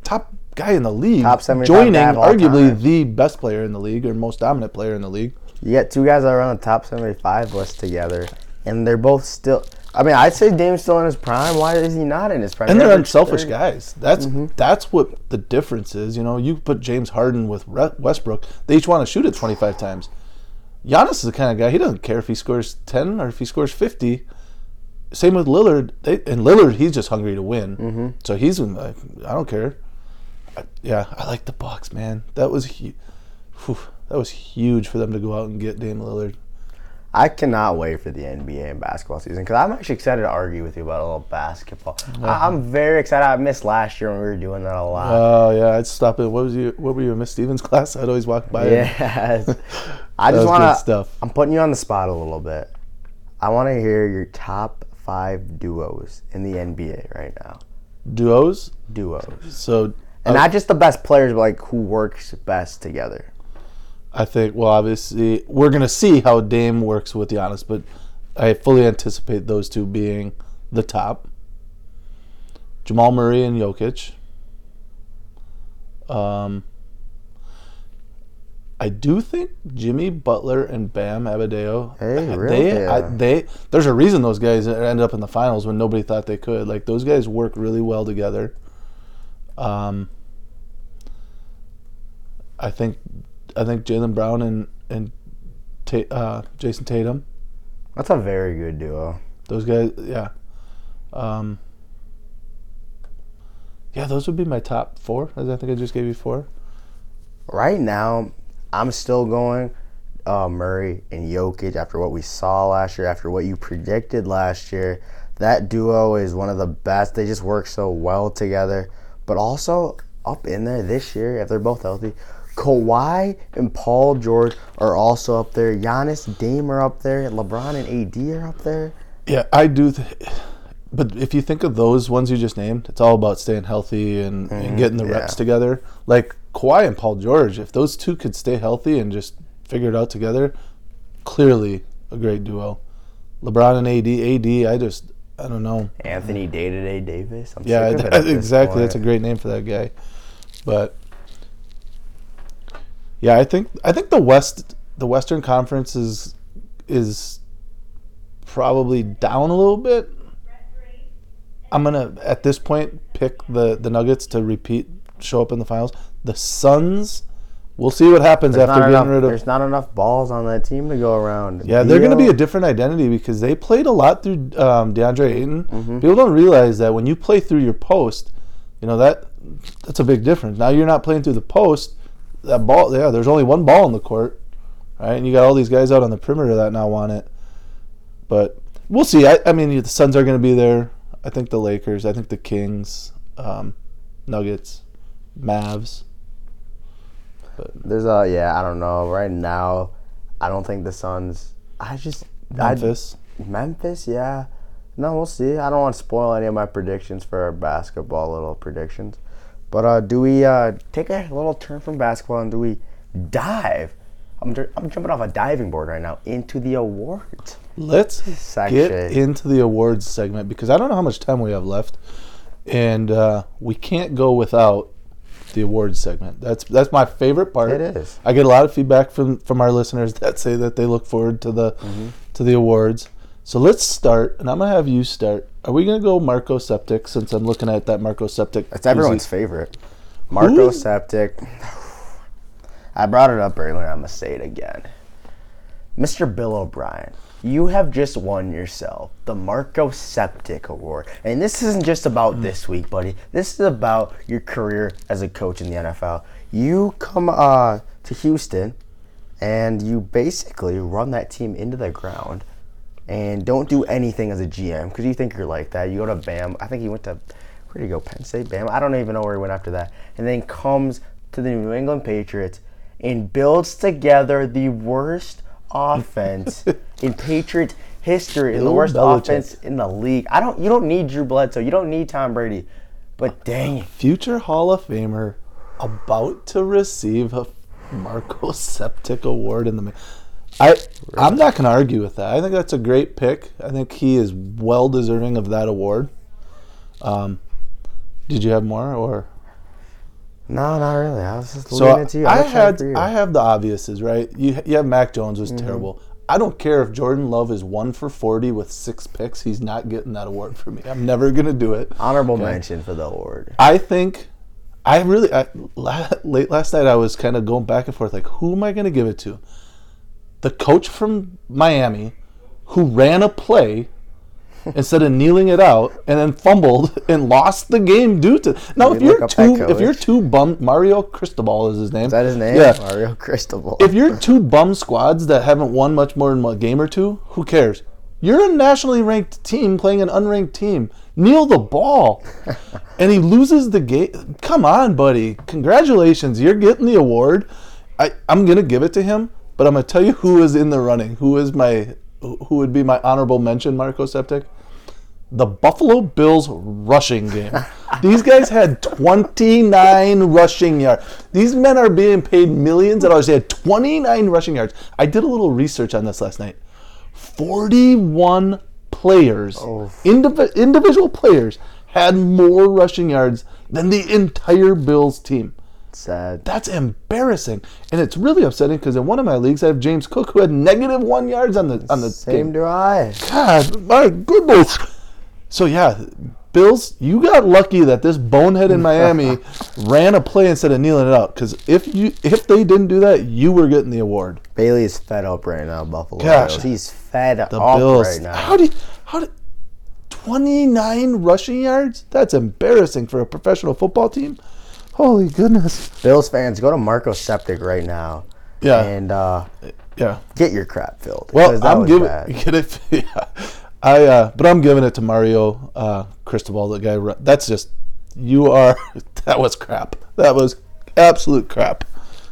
top guy in the league, Top joining guy of all arguably time. the best player in the league or most dominant player in the league. You get two guys that are on the top 75 list together, and they're both still. I mean, I'd say Dame's still in his prime. Why is he not in his prime? and they're unselfish 30. guys. That's Mm-hmm. that's what the difference is. You know, you put James Harden with Westbrook, they each want to shoot it 25 times. Giannis is the kind of guy he doesn't care if he scores 10 or if he scores 50. Same with Lillard. They, and Lillard, he's just hungry to win. Mm-hmm. So he's like, I don't care. I, yeah, I like the Bucks, man. That was hu- whew, that was huge for them to go out and get Dame Lillard. I cannot wait for the NBA and basketball season because I'm actually excited to argue with you about a little basketball. I, I'm very excited. I missed last year when we were doing that a lot. Oh yeah, I'd stop it. What was you? What were you in Miss Stevens [LAUGHS] class? I'd always walk by. Yeah, [LAUGHS] I just want to. stuff. I'm putting you on the spot a little bit. I want to hear your top five duos in the NBA right now. Duos. Duos, So and uh, not just the best players, but like who works best together. I think, well, obviously, we're going to see how Dame works with Giannis, but I fully anticipate those two being the top. Jamal Murray and Jokic. Um, I do think Jimmy Butler and Bam Adebayo. Hey, real they, I, they, there's a reason those guys ended up in the finals when nobody thought they could. Like those guys work really well together. Um, I think, I think Jaylen Brown and and Ta- uh, Jayson Tatum. That's a very good duo. Those guys, yeah. Um, yeah, those would be my top four. As I think I just gave you four. Right now, I'm still going uh, Murray and Jokic after what we saw last year, after what you predicted last year. That duo is one of the best. They just work so well together. But also up in there this year, if they're both healthy, Kawhi and Paul George are also up there. Giannis, Dame are up there. LeBron and AD are up there. Yeah, I do. Th- but if you think of those ones you just named, it's all about staying healthy and, and mm-hmm. getting the reps yeah. together. Like Kawhi and Paul George, if those two could stay healthy and just figure it out together, clearly a great duo. LeBron and AD, AD, I just, I don't know. Anthony Day to Day Davis. I'm Yeah, sick of it at this exactly. That's a great name for that guy. But yeah, I think I think the West, the Western Conference is is probably down a little bit. I'm gonna at this point pick the the Nuggets to repeat, show up in the finals. The Suns, we'll see what happens There's after getting enough, rid of. there's not enough balls on that team to go around. Yeah, they're going to be a different identity because they played a lot through um, DeAndre Ayton. Mm-hmm. People don't realize that when you play through your post, you know that that's a big difference. Now you're not playing through the post. That ball, yeah, there's only one ball in the court, right? And you got all these guys out on the perimeter that now want it. But we'll see. I, I mean, the Suns are going to be there. I think the Lakers. I think the Kings, um, Nuggets, Mavs. But. There's a yeah, I don't know. Right now, I don't think the Suns. I just Memphis. I, Memphis, yeah. No, we'll see. I don't want to spoil any of my predictions for our basketball little predictions. But uh, do we uh, take a little turn from basketball and do we dive? I'm, I'm jumping off a diving board right now into the awards. Let's Section. get into the awards segment because I don't know how much time we have left, and uh, we can't go without the awards segment. That's that's my favorite part. It is. I get a lot of feedback from from our listeners [LAUGHS] that say that they look forward to the Mm-hmm. to the awards. So let's start, and I'm gonna have you start. Are we gonna go Marco Septic since I'm looking at that Marco Septic? It's everyone's favorite. Marco? Septic. I brought it up earlier. I'm gonna say it again. Mr. Bill O'Brien, you have just won yourself the Marco Septic Award, and this isn't just about this week, buddy. This is about your career as a coach in the NFL. You come uh, to Houston, and you basically run that team into the ground, and don't do anything as a GM because you think you're like that. You go to Bam. I think he went to where did he go? Penn State, Bam. I don't even know where he went after that. And then comes to the New England Patriots and builds together the worst offense [LAUGHS] in Patriots history, and the worst Belichick. offense in the league. I don't. You don't need Drew Bledsoe. You don't need Tom Brady. But dang it, future Hall of Famer about to receive a Marco Septic Award in the. I I'm not going to argue with that. I think that's a great pick. I think he is well deserving of that award. Um, did you have more or? No, not really. I was just So leaving it to you. I'm I had you. I have the obviouses right. You you have Mac Jones was Mm-hmm. terrible. I don't care if Jordan Love is one for forty with six picks. He's not getting that award for me. I'm never gonna do it. Honorable Okay. mention for the award. I think I really I, late last night I was kind of going back and forth like who am I going to give it to? The coach from Miami who ran a play instead of kneeling it out and then fumbled [LAUGHS] and lost the game due to Now if you're too if you're eh? coach. too bummed Mario Cristobal is his name. Is that his name? Yeah. Mario Cristobal. If you're [LAUGHS] two bum squads that haven't won much more than a game or two, who cares? You're a nationally ranked team playing an unranked team. Kneel the ball. [LAUGHS] and he loses the game. Come on, buddy. Congratulations. You're getting the award. I, I'm going to give it to him, but I'm going to tell you who is in the running. Who is my who would be my honorable mention, Marco Septic? The Buffalo Bills rushing game. [LAUGHS] These guys had 29 rushing yards. These men are being paid millions of dollars. They had 29 rushing yards. I did a little research on this last night. 41 players, oh. indiv- individual players, had more rushing yards than the entire Bills team. Sad. That's embarrassing, and it's really upsetting because in one of my leagues I have James Cook who had negative one yards on the on the Same game. do I. God, my goodness. So yeah, Bills, you got lucky that this bonehead in Miami [LAUGHS] ran a play instead of kneeling it out. Because if you if they didn't do that, you were getting the award. Bailey is fed up right now, Buffalo Gosh. Bills. He's fed The up Bills. right now. How do you, how do twenty nine rushing yards? That's embarrassing for a professional football team. Holy goodness. Bills fans, go to Marco Septic right now. Yeah. And uh, Yeah. get your crap filled. Well, I'm giving [LAUGHS] get it. Yeah, I. Uh, but I'm giving it to Mario uh, Cristobal. The guy. That's just you are. [LAUGHS] That was crap. That was absolute crap.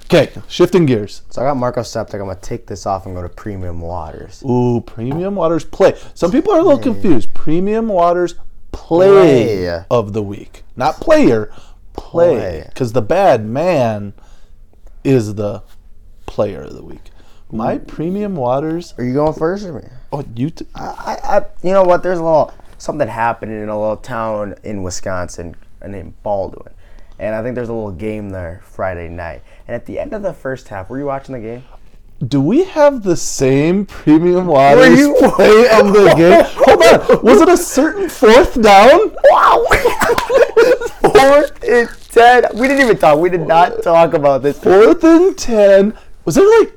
Okay, shifting gears. So I got Marco Septic. I'm gonna take this off and go to Premium Waters. Ooh, Premium Waters play. Some people are a little confused. Premium Waters play, Play. of the week, not player. Play, because the bad man is the player of the week. My mm. Premium Waters. Are you going first or me? Oh, you. T- I, I, you know what? There's a little something happening in a little town in Wisconsin named Baldwin, and I think there's a little game there Friday night. And at the end of the first half, were you watching the game? Do we have the same premium waters [LAUGHS] you- play of the game? [LAUGHS] Hold on. Was it a certain fourth down? Wow! [LAUGHS] Fourth and ten. We didn't even talk. We did not talk about this. Fourth and ten. Was it like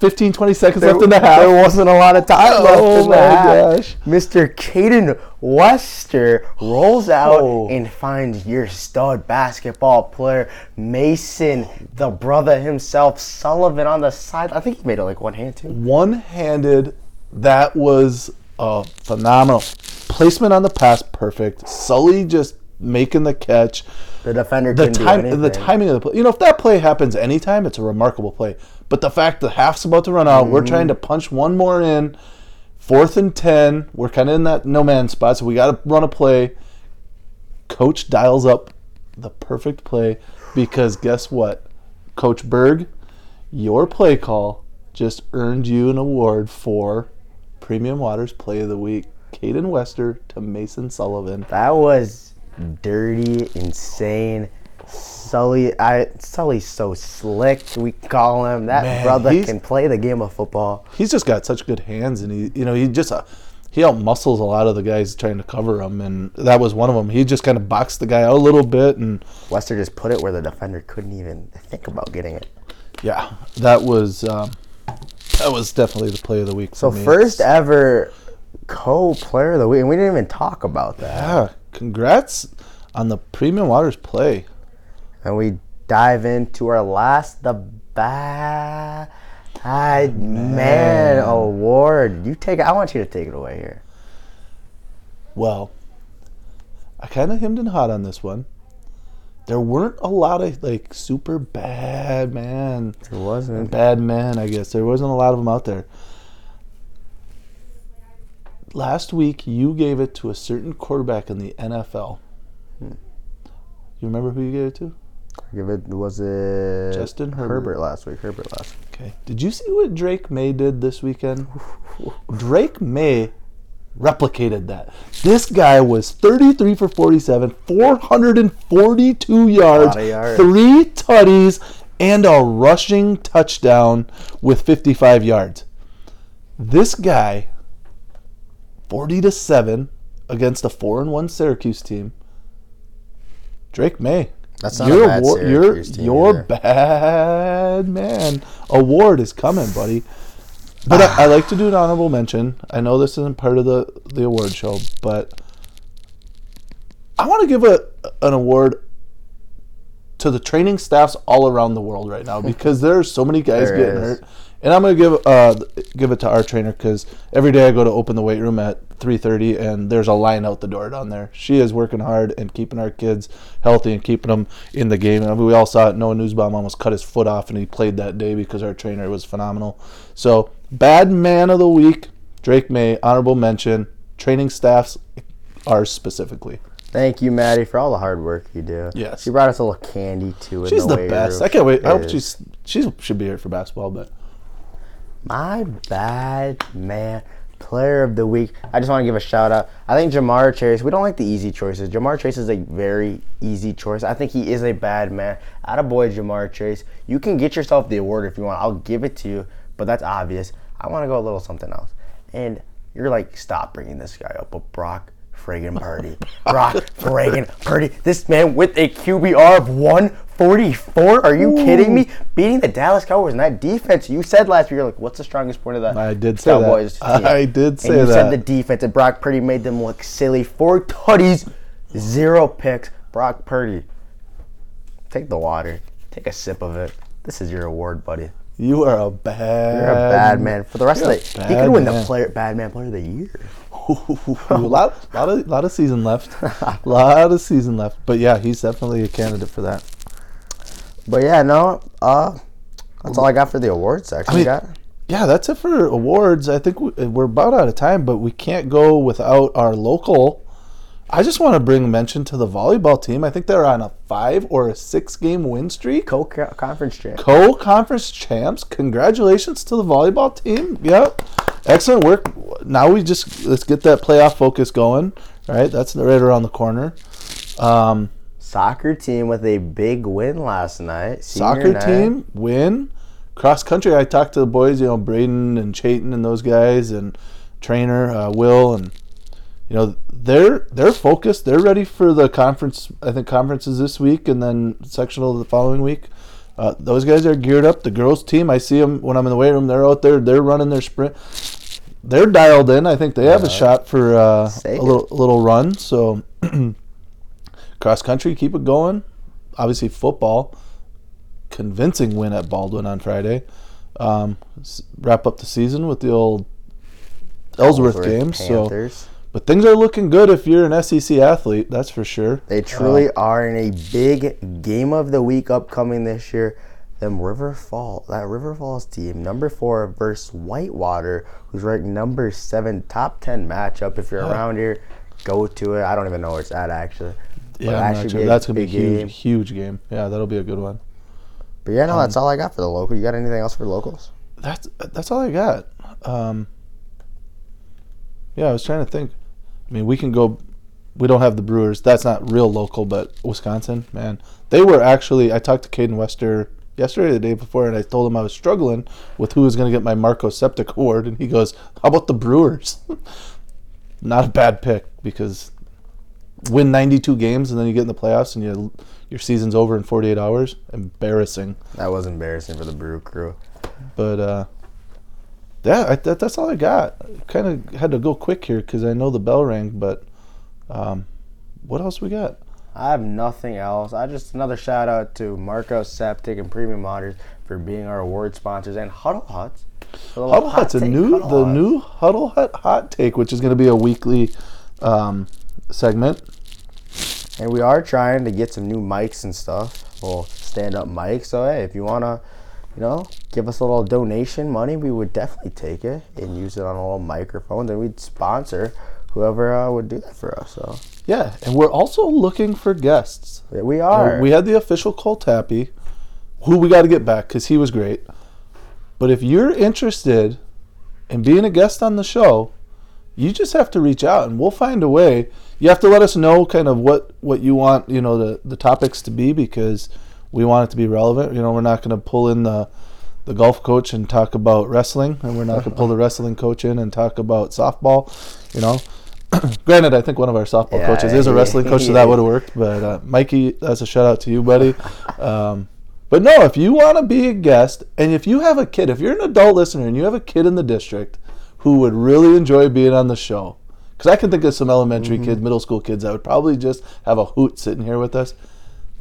15, 20 seconds left in the half? There wasn't a lot of time left Oh in the my half. gosh. Mr. Caden Wester rolls out Oh. and finds your stud basketball player, Mason, the brother himself, Sullivan on the side. I think he made it like one hand too. One-handed. That was uh, phenomenal. Placement on the pass, perfect. Sully just making the catch. The defender the time the timing of the play. You know, if that play happens anytime, it's a remarkable play. But the fact that half's about to run out, we're Mm-hmm. trying to punch one more in. Fourth and ten, we're kind of in that no man spot, so we got to run a play. Coach dials up the perfect play because guess what, Coach Berg, your play call just earned you an award for Premium Waters Play of the Week. Caden Wester to Mason Sullivan. That was dirty, insane. Sully, I Sully's so slick. We call him that Man, brother can play the game of football. he's just got such good hands, and he, you know, he just uh, he out muscles a lot of the guys trying to cover him, and that was one of them. He just kind of boxed the guy out a little bit, and Wester just put it where the defender couldn't even think about getting it. yeah, that was um, that was definitely the play of the week. So me. first ever co-player of the week, and we didn't even talk about that. yeah, congrats on the Premium Waters play. And we dive into our last the bad man. award. You take it. I want you to take it away here. Well, I kind of hemmed and hawed on this one. There weren't a lot of like super bad man. It wasn't. bad men, I guess. There wasn't a lot of them out there. Last week, you gave it to a certain quarterback in the NFL. Hmm. You remember who you gave it to? Give it. Was it Justin Herbert. last week? Herbert last week. Okay. Did you see what Drake Maye did this weekend? Drake Maye replicated that. This guy was 33 for 47, 442 yards, yards. three tutties, and a rushing touchdown with 55 yards. This guy, 40 to 7 against a 4 and 1 Syracuse team. Drake Maye. That's not your award, your your bad man award is coming, buddy. But I, I [SIGHS] like to do an honorable mention. I know this isn't part of the the award show, but I want to give a an award to the training staffs all around the world right now [LAUGHS] because there are so many guys There getting is. hurt. And I'm gonna give uh give it to our trainer because every day I go to open the weight room at 3:30 and there's a line out the door down there. She is working hard and keeping our kids healthy and keeping them in the game. And we all saw it. Noah Newsbaum almost cut his foot off and he played that day because our trainer was phenomenal. So bad man of the week, Drake Maye, honorable mention. Training staffs, ours specifically. Thank you, Maddie, for all the hard work you do. Yes. She brought us a little candy too. She's the weight best. room. I can't wait. I hope she's she should be here for basketball, but. My bad man. Player of the week. I just want to give a shout out. I think Ja'Marr Chase. We don't like the easy choices. Ja'Marr Chase is a very easy choice. I think he is a bad man. Out of boy, Ja'Marr Chase. You can get yourself the award if you want. I'll give it to you, but that's obvious. I want to go a little something else. And you're like, stop bringing this guy up, but Brock friggin' Purdy. [LAUGHS] Brock friggin' Purdy. This man with a QBR of 144. Are you kidding me? Beating the Dallas Cowboys and that defense. You said last year, like, what's the strongest point of the I did say that. [LAUGHS] Team? I did say and you that. said the defense, and Brock Purdy made them look silly. Four tutties, zero picks. Brock Purdy, take the water. Take a sip of it. This is your award, buddy. You are a bad. You're a bad man. For the rest of the, he could win the player, bad man player of the year. a [LAUGHS] lot, lot of, lot of season left. [LAUGHS] lot of season left. But yeah, he's definitely a candidate for that. But yeah, no. Uh, that's all I got for the awards section. mean- got? Yeah, that's it for awards. I think we- we're about out of time, but we can't go without our local. I just want to bring mention to the volleyball team. I think they're on a five or a six game win streak. Co conference champ. co-conference champs. Congratulations to the volleyball team. Yep, excellent work. Now we just let's get that playoff focus going. Right, that's right around the corner. Um, Soccer team with a big win last night. Soccer night. team win. Cross country. I talked to the boys. You know, Braden and Chayton and those guys, and trainer uh, Will, and you know they're they're focused. They're ready for the conference. I think conferences this week, and then sectional the following week. Uh, those guys are geared up. The girls team, I see them when I'm in the weight room. They're out there. They're running their sprint. They're dialed in. I think they have a shot for uh, a little a little run. So [CLEARS THROAT] cross country, keep it going. Obviously football, convincing win at Baldwin on Friday. Um, wrap up the season with the old Ellsworth, game. So, but things are looking good if you're an SEC athlete. That's for sure. They truly are in a big game of the week upcoming this year. Them River Fall, that River Falls team, number four versus Whitewater, who's ranked number seven, top ten matchup. If you're around here, go to it. I don't even know where it's at actually. Yeah, that should sure. be a that's gonna be a huge, game. huge game. Yeah, that'll be a good one. But yeah, no, Um, that's all I got for the local. You got anything else for locals? That's that's all I got. Um, yeah, I was trying to think. I mean, we can go. We don't have the Brewers. That's not real local, but Wisconsin, man, they were actually. I talked to Caden Wester yesterday, the day before, and I told him I was struggling with who was going to get my Marco Septic Award, and he goes, "How about the Brewers?" [LAUGHS] not a bad pick because win 92 games and then you get in the playoffs and you your season's over in 48 hours. Embarrassing. That was embarrassing for the Brew Crew. But uh, yeah, I, that, that's all I got. Kind of had to go quick here because I know the bell rang. But um, what else we got? I have nothing else. I just another shout out to Marco Septic and Premium Monitors for being our award sponsors and Huddle Huts. for the little Huddle Hut's a new the Hut. new Huddle Hut hot take, which is going to be a weekly um, segment. And we are trying to get some new mics and stuff. Well, stand up mics. So hey, if you wanna, you know, give us a little donation money, we would definitely take it and use it on a little microphone. Then we'd sponsor whoever uh, would do that for us. So Yeah, and we're also looking for guests. We are. We had the official Cole Tappy, who we got to get back because he was great. But if you're interested in being a guest on the show, you just have to reach out and we'll find a way. You have to let us know kind of what, what you want, you know, the, the topics to be because we want it to be relevant. You know, we're not going to pull in the the golf coach and talk about wrestling, and we're not going to pull the wrestling coach in and talk about softball. You know, [CLEARS THROAT] granted, I think one of our softball Yeah, coaches is a wrestling coach, so that would have worked. But uh, Mikey, that's a shout out to you, buddy. [LAUGHS] Um, but no, if you want to be a guest, and if you have a kid, if you're an adult listener and you have a kid in the district who would really enjoy being on the show, because I can think of some elementary kids, middle school kids that would probably just have a hoot sitting here with us.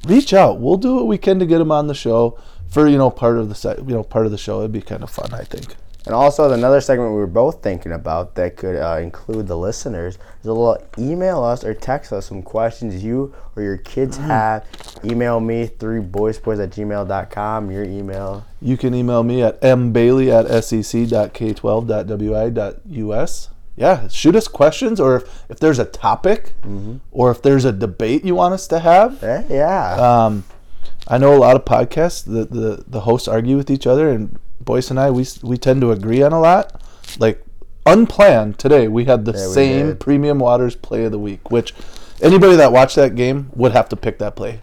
Reach out. We'll do what we can to get them on the show for you know part of the se- you know part of the show. It'd be kind of fun, I think. And also, another segment we were both thinking about that could uh, include the listeners is a little email us or text us some questions you or your kids have. Email me, three boysboys at gmail.com. Your email. You can email me at mbailey at sec.k12.wi.us. Yeah, shoot us questions, or if, if there's a topic, or if there's a debate you want us to have. Eh, yeah. Um, I know a lot of podcasts, the, the, the hosts argue with each other, and Boyce and I, we, we tend to agree on a lot. Like, unplanned, today we had the Yeah, we same did. Premium Waters play of the week, which anybody that watched that game would have to pick that play.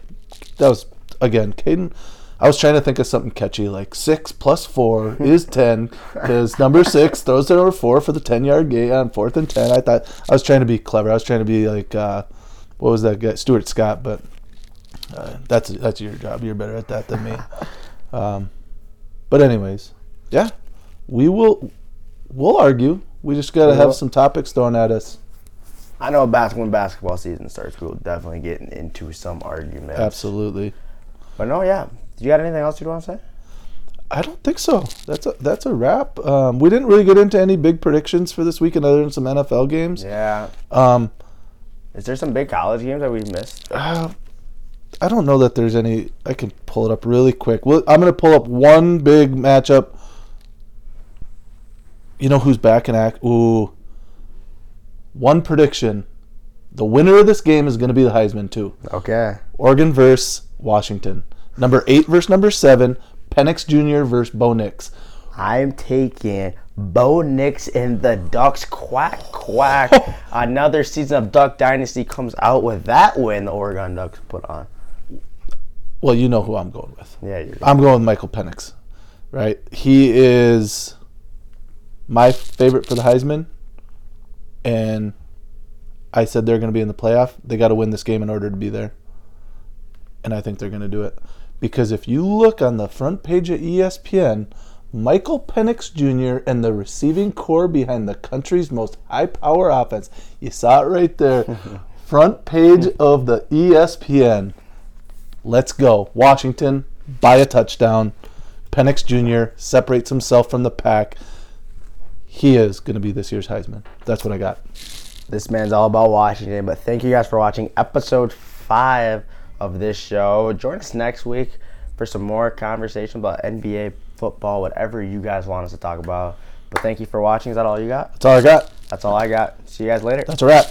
That was, again, Caden. I was trying to think of something catchy like six plus four is [LAUGHS] ten because number six throws to number four for the ten yard gain on fourth and ten. I thought I was trying to be clever. I was trying to be like uh, what was that guy Stuart Scott, but uh, that's that's your job. You're better at that than me. [LAUGHS] Um, but anyways, yeah, we will we'll argue. We just got to have some topics thrown at us. I know bask- when basketball season starts, we'll definitely get into some arguments. Absolutely. But no, yeah. Do you got anything else you want to say? I don't think so. That's a that's a wrap. Um, we didn't really get into any big predictions for this weekend other than some NFL games. Yeah. Um, Is there some big college games that we've missed? uh, I don't know that there's any. I can pull it up really quick. Well, I'm going to pull up one big matchup. You know who's back in act? Ooh. One prediction. The winner of this game is going to be the Heisman too. Okay. Oregon versus Washington. Number eight versus number seven. Penix Jr. versus Bo Nix. I'm taking Bo Nix and the Ducks. Quack, quack. [LAUGHS] Another season of Duck Dynasty comes out with that win the Oregon Ducks put on. Well, you know who I'm going with. Yeah, you're I'm going with Michael Penix. Right? He is my favorite for the Heisman. And I said they're going to be in the playoff. They got to win this game in order to be there. And I think they're going to do it. Because if you look on the front page of ESPN, Michael Penix Jr. and the receiving corps behind the country's most high power offense. You saw it right there. [LAUGHS] front page of the ESPN. Let's go. Washington by a touchdown. Penix Jr. separates himself from the pack. He is going to be this year's Heisman. That's what I got. This man's all about Washington. But thank you guys for watching episode five of this show. Join us next week for some more conversation about NBA football, whatever you guys want us to talk about. But thank you for watching. Is that all you got? That's all I got. That's all I got. See you guys later. That's a wrap.